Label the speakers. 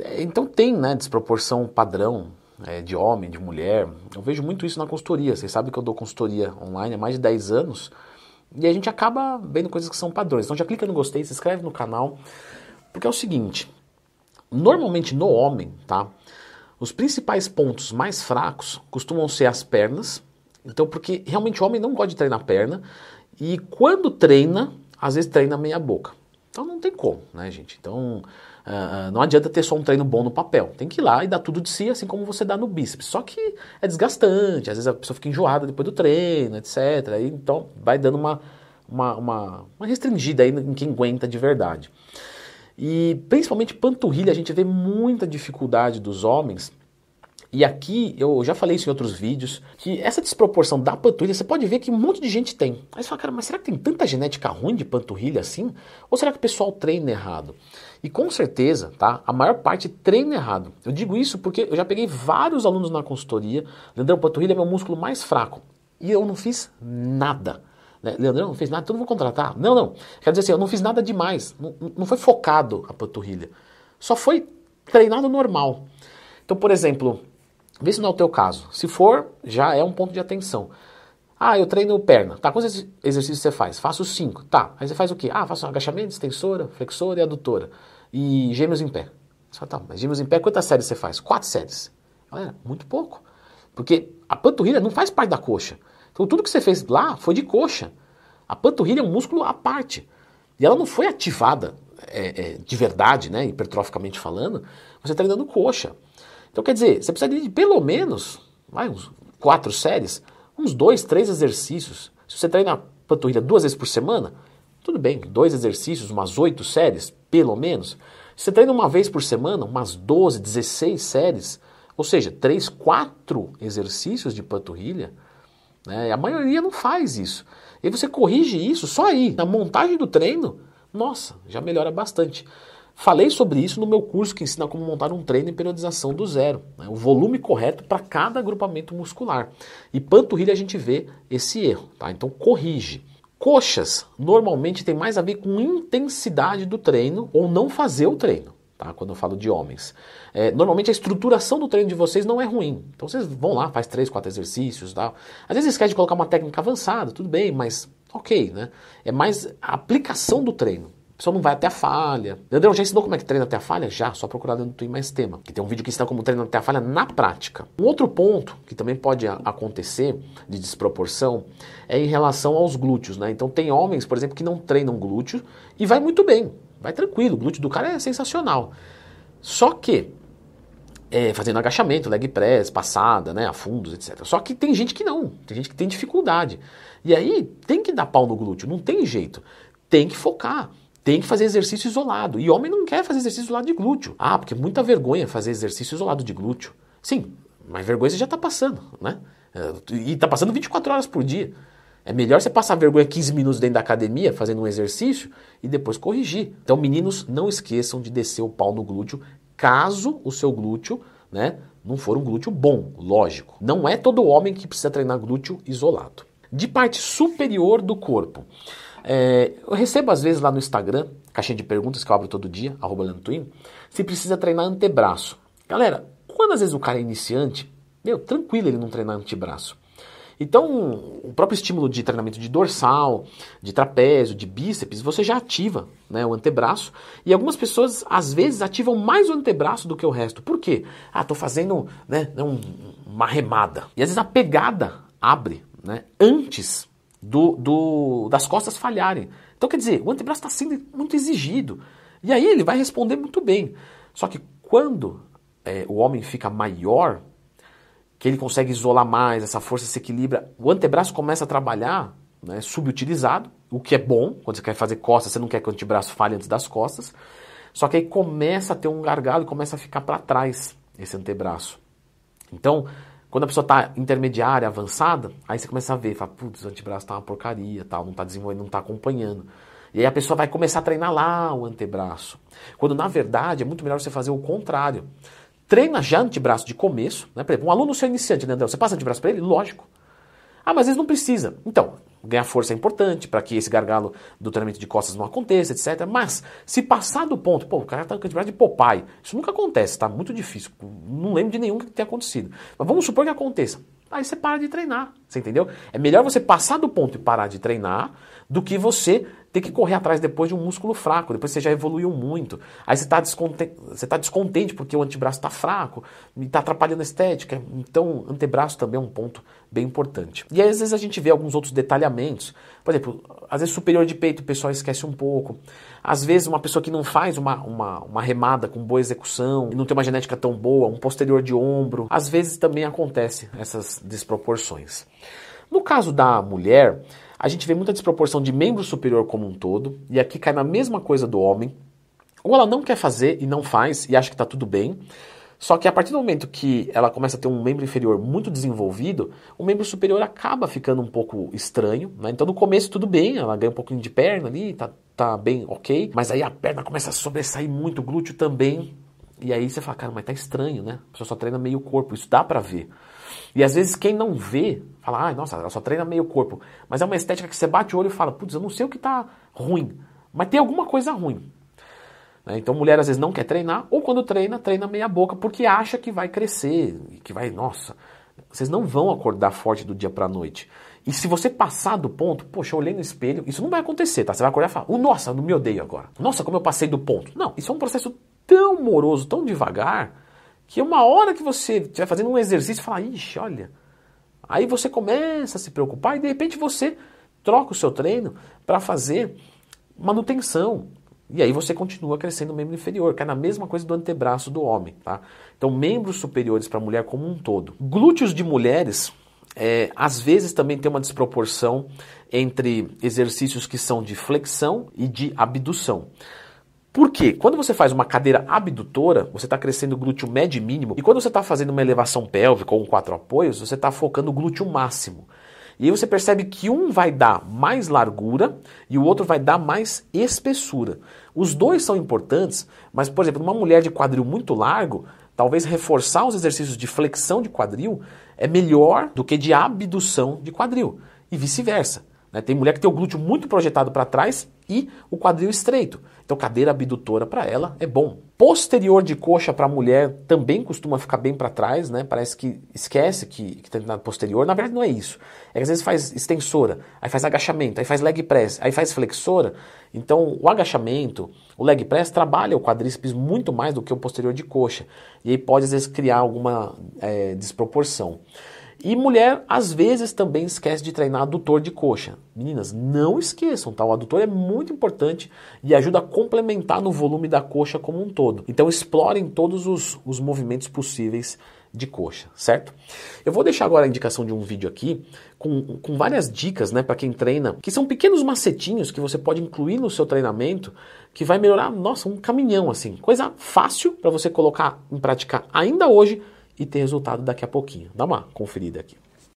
Speaker 1: É, então tem, né, desproporção padrão é, de homem, de mulher. Eu vejo muito isso na consultoria. Vocês sabem que eu dou consultoria online há mais de 10 anos. E a gente acaba vendo coisas que são padrões. Então já clica no gostei, se inscreve no canal. Porque é o seguinte, normalmente no homem, tá? Os principais pontos mais fracos costumam ser as pernas. Então, porque realmente o homem não gosta de treinar perna. E quando treina, às vezes treina meia boca. Então não tem como, né, gente? Então uh, não adianta ter só um treino bom no papel. Tem que ir lá e dar tudo de si, assim como você dá no bíceps. Só que é desgastante, às vezes a pessoa fica enjoada depois do treino, etc. Então vai dando uma, uma, uma, uma restringida aí em quem aguenta de verdade. E principalmente panturrilha, a gente vê muita dificuldade dos homens e aqui, eu já falei isso em outros vídeos, que essa desproporção da panturrilha, você pode ver que um monte de gente tem. Aí você fala, cara, mas será que tem tanta genética ruim de panturrilha assim? Ou será que o pessoal treina errado? E com certeza, tá? A maior parte treina errado. Eu digo isso porque eu já peguei vários alunos na consultoria. Leandrão, panturrilha é meu músculo mais fraco. E eu não fiz nada. Né? Leandrão, não fez nada, então não vou contratar. Não, não. Quer dizer assim, eu não fiz nada demais. Não, não foi focado a panturrilha. Só foi treinado normal. Então, por exemplo, Vê se não é o teu caso. Se for, já é um ponto de atenção. Ah, eu treino perna. Tá, quantos exercícios você faz? Faço cinco. Tá, aí você faz o quê? Ah, faço agachamento, extensora, flexora e adutora. E gêmeos em pé. Fala, tá, mas gêmeos em pé, quantas séries você faz? Quatro séries. Galera, muito pouco. Porque a panturrilha não faz parte da coxa. Então tudo que você fez lá foi de coxa. A panturrilha é um músculo à parte. E ela não foi ativada é, é, de verdade, né, hipertroficamente falando, você treinando coxa. Então quer dizer, você precisa de pelo menos uns quatro séries, uns dois, três exercícios. Se você treina panturrilha duas vezes por semana, tudo bem, dois exercícios, umas oito séries, pelo menos. Se você treina uma vez por semana, umas 12, 16 séries, ou seja, três, quatro exercícios de panturrilha, né? a maioria não faz isso. E você corrige isso só aí, na montagem do treino, nossa, já melhora bastante. Falei sobre isso no meu curso que ensina como montar um treino em periodização do zero, né? o volume correto para cada agrupamento muscular. E panturrilha a gente vê esse erro, tá? Então corrige. Coxas normalmente tem mais a ver com intensidade do treino ou não fazer o treino. Tá? Quando eu falo de homens. É, normalmente a estruturação do treino de vocês não é ruim. Então vocês vão lá, faz três, quatro exercícios tal. Às vezes esquece de colocar uma técnica avançada, tudo bem, mas ok, né? É mais a aplicação do treino pessoa não vai até a falha. Leandrão, já ensinou como é que treina até a falha? Já, só procurar dentro do Twin Mais Tema, que tem um vídeo que ensina como treinar até a falha na prática. Um outro ponto que também pode acontecer de desproporção é em relação aos glúteos, né? Então tem homens, por exemplo, que não treinam glúteo e vai muito bem, vai tranquilo, o glúteo do cara é sensacional. Só que é, fazendo agachamento, leg press, passada, né, afundos, etc. Só que tem gente que não, tem gente que tem dificuldade. E aí tem que dar pau no glúteo, não tem jeito. Tem que focar tem que fazer exercício isolado. E homem não quer fazer exercício isolado de glúteo. Ah, porque é muita vergonha fazer exercício isolado de glúteo. Sim, mas vergonha você já está passando, né? É, e está passando 24 horas por dia. É melhor você passar vergonha 15 minutos dentro da academia fazendo um exercício e depois corrigir. Então, meninos, não esqueçam de descer o pau no glúteo caso o seu glúteo, né, não for um glúteo bom, lógico. Não é todo homem que precisa treinar glúteo isolado. De parte superior do corpo. É, eu recebo às vezes lá no Instagram, caixinha de perguntas que eu abro todo dia, arroba Twin, se precisa treinar antebraço. Galera, quando às vezes o cara é iniciante, meu, tranquilo ele não treinar antebraço. Então, o próprio estímulo de treinamento de dorsal, de trapézio, de bíceps, você já ativa né, o antebraço. E algumas pessoas, às vezes, ativam mais o antebraço do que o resto. Por quê? Ah, estou fazendo né, um, uma remada. E às vezes a pegada abre né, antes do, do, das costas falharem. Então, quer dizer, o antebraço está sendo muito exigido. E aí ele vai responder muito bem. Só que quando é, o homem fica maior, que ele consegue isolar mais, essa força se equilibra, o antebraço começa a trabalhar né, subutilizado, o que é bom, quando você quer fazer costas, você não quer que o antebraço falhe antes das costas. Só que aí começa a ter um gargalo e começa a ficar para trás esse antebraço. Então, quando a pessoa está intermediária, avançada, aí você começa a ver, fala, putz, o antebraço está uma porcaria, tal, não está desenvolvendo, não está acompanhando. E aí a pessoa vai começar a treinar lá o antebraço. Quando na verdade é muito melhor você fazer o contrário. Treina já antebraço de começo, né? Por exemplo, um aluno seu iniciante, né, André? Você passa antebraço para ele? Lógico. Ah, mas às vezes não precisa. Então, ganhar força é importante para que esse gargalo do treinamento de costas não aconteça, etc. Mas se passar do ponto, pô, o cara tá com atividade de Popeye, isso nunca acontece, tá? Muito difícil. Não lembro de nenhum que tenha acontecido. Mas vamos supor que aconteça. Aí você para de treinar, você entendeu? É melhor você passar do ponto e parar de treinar do que você ter que correr atrás depois de um músculo fraco, depois você já evoluiu muito. Aí você está descontente, você tá descontente porque o antebraço está fraco, está atrapalhando a estética. Então, antebraço também é um ponto bem importante. E aí, às vezes a gente vê alguns outros detalhamentos. Por exemplo, às vezes superior de peito o pessoal esquece um pouco. Às vezes uma pessoa que não faz uma, uma, uma remada com boa execução, e não tem uma genética tão boa, um posterior de ombro, às vezes também acontece essas desproporções. No caso da mulher, a gente vê muita desproporção de membro superior como um todo, e aqui cai na mesma coisa do homem. Ou ela não quer fazer e não faz e acha que está tudo bem. Só que a partir do momento que ela começa a ter um membro inferior muito desenvolvido, o membro superior acaba ficando um pouco estranho. Né? Então no começo tudo bem, ela ganha um pouquinho de perna ali, tá, tá bem ok. Mas aí a perna começa a sobressair muito, o glúteo também. E aí você fala, cara, mas tá estranho, né? A pessoa só treina meio corpo, isso dá para ver. E às vezes quem não vê, fala, ah, nossa, ela só treina meio corpo. Mas é uma estética que você bate o olho e fala, putz, eu não sei o que tá ruim, mas tem alguma coisa ruim. Né? Então mulher às vezes não quer treinar, ou quando treina, treina meia boca, porque acha que vai crescer, que vai, nossa, vocês não vão acordar forte do dia pra noite. E se você passar do ponto, poxa, eu olhei no espelho, isso não vai acontecer, tá? Você vai acordar e falar, oh, nossa, não me odeio agora. Nossa, como eu passei do ponto. Não, isso é um processo tão moroso, tão devagar, que uma hora que você estiver fazendo um exercício, fala, ixi, olha. Aí você começa a se preocupar e de repente você troca o seu treino para fazer manutenção. E aí você continua crescendo o membro inferior, que é na mesma coisa do antebraço do homem, tá? Então, membros superiores para a mulher como um todo. Glúteos de mulheres, é, às vezes também tem uma desproporção entre exercícios que são de flexão e de abdução. Por quê? Quando você faz uma cadeira abdutora, você está crescendo o glúteo médio e mínimo, e quando você está fazendo uma elevação pélvica ou um quatro apoios, você está focando o glúteo máximo. E aí você percebe que um vai dar mais largura e o outro vai dar mais espessura. Os dois são importantes, mas, por exemplo, numa mulher de quadril muito largo, talvez reforçar os exercícios de flexão de quadril é melhor do que de abdução de quadril. E vice-versa. Né? Tem mulher que tem o glúteo muito projetado para trás e o quadril estreito. Então, cadeira abdutora para ela é bom. Posterior de coxa para a mulher também costuma ficar bem para trás, né? Parece que esquece que, que tem nada posterior. Na verdade, não é isso. É que às vezes faz extensora, aí faz agachamento, aí faz leg press, aí faz flexora. Então, o agachamento, o leg press trabalha o quadríceps muito mais do que o posterior de coxa. E aí pode às vezes criar alguma é, desproporção. E mulher, às vezes, também esquece de treinar adutor de coxa. Meninas, não esqueçam, tá? O adutor é muito importante e ajuda a complementar no volume da coxa como um todo. Então, explorem todos os, os movimentos possíveis de coxa, certo? Eu vou deixar agora a indicação de um vídeo aqui com, com várias dicas, né, para quem treina, que são pequenos macetinhos que você pode incluir no seu treinamento, que vai melhorar, nossa, um caminhão assim, coisa fácil para você colocar em prática ainda hoje e ter resultado daqui a pouquinho. Dá uma conferida aqui.